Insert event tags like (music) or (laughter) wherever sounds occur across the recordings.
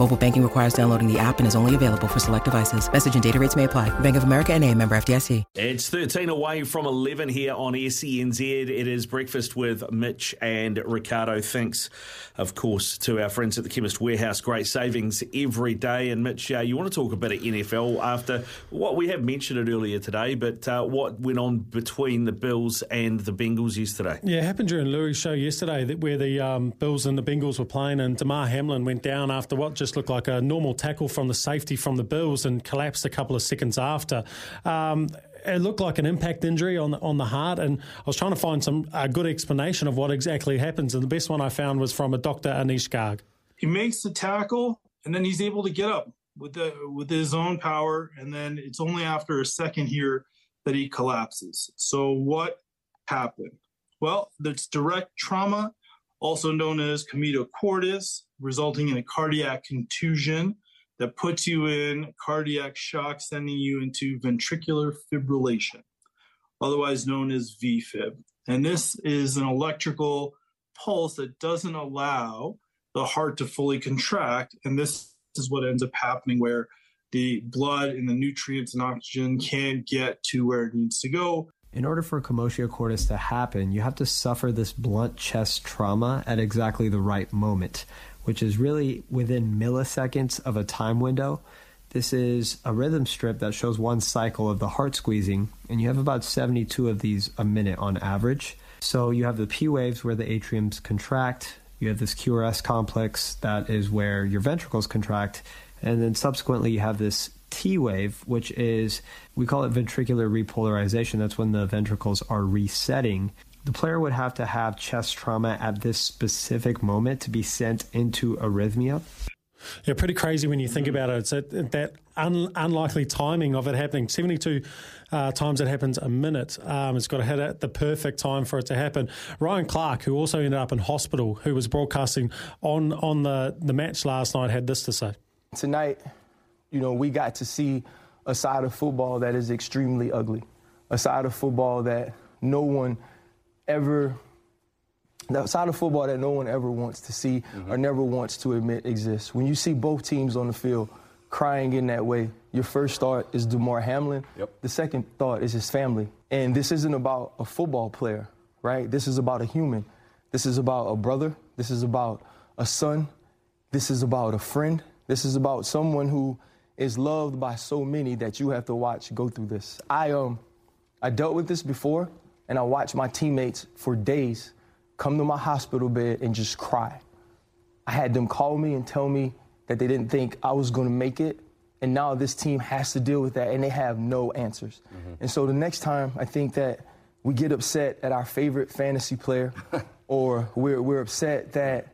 Mobile banking requires downloading the app and is only available for select devices. Message and data rates may apply. Bank of America and a member FDIC. It's 13 away from 11 here on SENZ. It is breakfast with Mitch and Ricardo. Thanks, of course, to our friends at the Chemist Warehouse. Great savings every day. And Mitch, uh, you want to talk a bit of NFL after what we have mentioned it earlier today, but uh, what went on between the Bills and the Bengals yesterday? Yeah, it happened during Louis' show yesterday that where the um, Bills and the Bengals were playing, and Damar Hamlin went down after what just looked like a normal tackle from the safety from the Bills and collapsed a couple of seconds after. Um, it looked like an impact injury on the, on the heart, and I was trying to find some a good explanation of what exactly happens. And the best one I found was from a Dr. Anish Garg. He makes the tackle, and then he's able to get up with the with his own power, and then it's only after a second here that he collapses. So what happened? Well, that's direct trauma, also known as commotio cordis, resulting in a cardiac contusion that puts you in cardiac shock, sending you into ventricular fibrillation, otherwise known as VFib. And this is an electrical pulse that doesn't allow the heart to fully contract. And this is what ends up happening where the blood and the nutrients and oxygen can't get to where it needs to go. In order for commotio cordis to happen, you have to suffer this blunt chest trauma at exactly the right moment, which is really within milliseconds of a time window. This is a rhythm strip that shows one cycle of the heart squeezing, and you have about 72 of these a minute on average. So you have the P waves where the atriums contract, you have this QRS complex that is where your ventricles contract, and then subsequently you have this T wave, which is, we call it ventricular repolarization. That's when the ventricles are resetting. The player would have to have chest trauma at this specific moment to be sent into arrhythmia. Yeah, pretty crazy when you think about it. It's that, that un, unlikely timing of it happening. 72 uh, times it happens a minute. Um, it's got to hit at the perfect time for it to happen. Ryan Clark, who also ended up in hospital, who was broadcasting on, on the, the match last night, had this to say. Tonight, you know, we got to see a side of football that is extremely ugly, a side of football that no one ever, the side of football that no one ever wants to see or mm-hmm. never wants to admit exists. When you see both teams on the field crying in that way, your first thought is Damar Hamlin. The second thought is his family. And this isn't about a football player, right? This is about a human. This is about a brother. This is about a son. This is about a friend. This is about someone who is loved by so many that you have to watch go through this. I um I dealt with this before and I watched my teammates for days come to my hospital bed and just cry. I had them call me and tell me that they didn't think I was going to make it and now this team has to deal with that and they have no answers. And so the next time I think that we get upset at our favorite fantasy player (laughs) or we're, we're upset that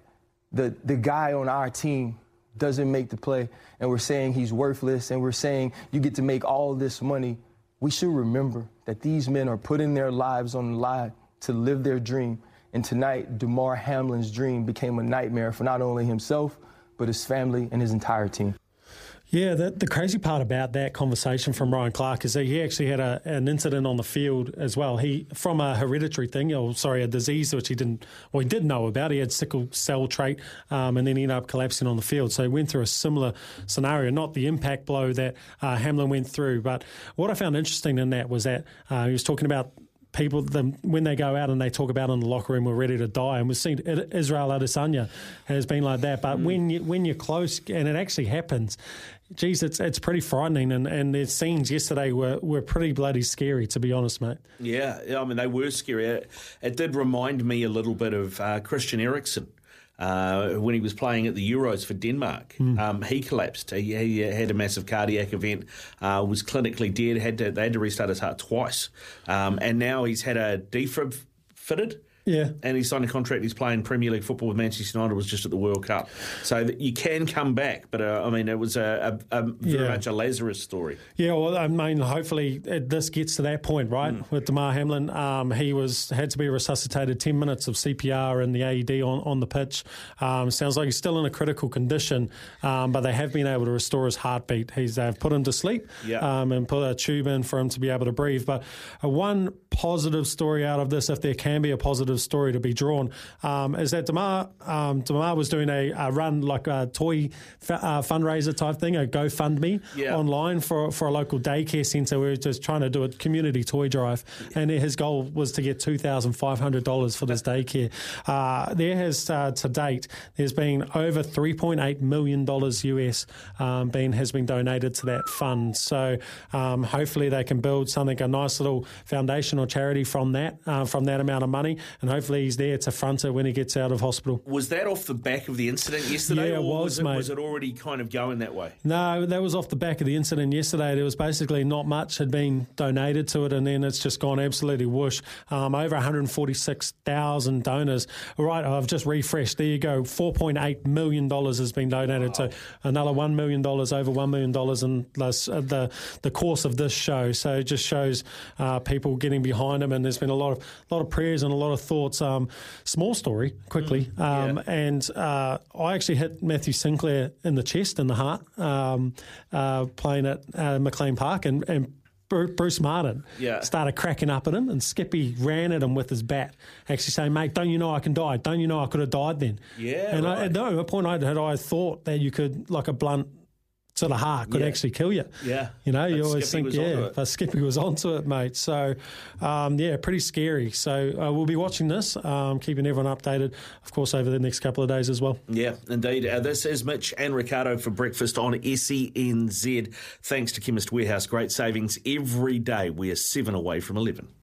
the, the guy on our team doesn't make the play and we're saying he's worthless and we're saying you get to make all this money, we should remember that these men are putting their lives on the line to live their dream. And tonight, Damar Hamlin's dream became a nightmare for not only himself, but his family and his entire team. Yeah, the, the crazy part about that conversation from Ryan Clark is that he actually had a, an incident on the field as well. He from a hereditary thing, or sorry, a disease which he didn't, well, he did know about. He had sickle cell trait, um, and then he ended up collapsing on the field. So he went through a similar scenario, not the impact blow that uh, Hamlin went through. But what I found interesting in that was that uh, he was talking about people them when they go out and they talk about in the locker room we're ready to die and we've seen Israel Adesanya has been like that but when you when you're close and it actually happens geez, it's it's pretty frightening. And, and the scenes yesterday were, were pretty bloody scary, to be honest, mate. Yeah, I mean, they were scary. It, it did remind me a little bit of uh, Christian Eriksen. Uh, when he was playing at the Euros for Denmark, mm. um, he collapsed. He, he, had a massive cardiac event, uh, was clinically dead. Had to, they had to restart his heart twice, um, and now he's had a defib fitted. Yeah. And he signed a contract. He's playing Premier League football with Manchester United. Was just at the World Cup, so you can come back. But uh, I mean, it was a, a, a very yeah. much a Lazarus story. Yeah. Well, I mean, hopefully it, this gets to that point, right? Mm. With Damar Hamlin, um, he was had to be resuscitated. Ten minutes of CPR and the AED on, on the pitch. Um, sounds like he's still in a critical condition, um, but they have been able to restore his heartbeat. He's they've put him to sleep yeah. Um, and put a tube in for him to be able to breathe. But uh, one positive story out of this, if there can be a positive story to be drawn, um, is that Damar um, Damar was doing a, a, run like a toy uh, fundraiser type thing, a GoFundMe yeah. online for for a local daycare centre. We were just trying to do a community toy drive, and his goal was to get two thousand five hundred dollars for this daycare. Uh, there has uh, to date there's been over three point eight million dollars US um, been has been donated to that fund. So um, hopefully they can build something a nice little foundation or charity from that uh, from that amount of money, and hopefully he's there to front it when he gets out of hospital. Was that off the back of the incident yesterday? Yeah, it was, was it, mate. Was it already kind of going that way? No, that was off the back of the incident yesterday. There was basically not much had been donated to it, and then it's just gone absolutely whoosh. Um, over 146,000 donors. Right, I've just refreshed. There you go. 4.8 million dollars has been donated wow. to another one million dollars, over one million dollars in the, the the course of this show. So it just shows uh, people getting behind him, and there's been a lot of lot of prayers and a lot of thoughts. Um, small story, quickly, mm, um, yeah. and uh, I actually hit Mathew Sinclair in the chest, in the heart, um, uh, playing at uh, McLean Park, and, and Bruce Martin yeah. started cracking up at him, and Skippy ran at him with his bat, actually saying, "Mate, don't you know I can die? Don't you know I could have died then?" Yeah, and right. I, no, at point I had I thought that you could like a blunt to the heart could yeah. actually kill you. Yeah. You know, you but always Skippy think, yeah, but Skippy was onto it, mate. So, um, yeah, pretty scary. So, uh, we'll be watching this, um, keeping everyone updated, of course, over the next couple of days as well. Yeah, indeed. Uh, this is Mitch and Ricardo for breakfast on SENZ. Thanks to Chemist Warehouse. Great savings every day. We are seven away from 11.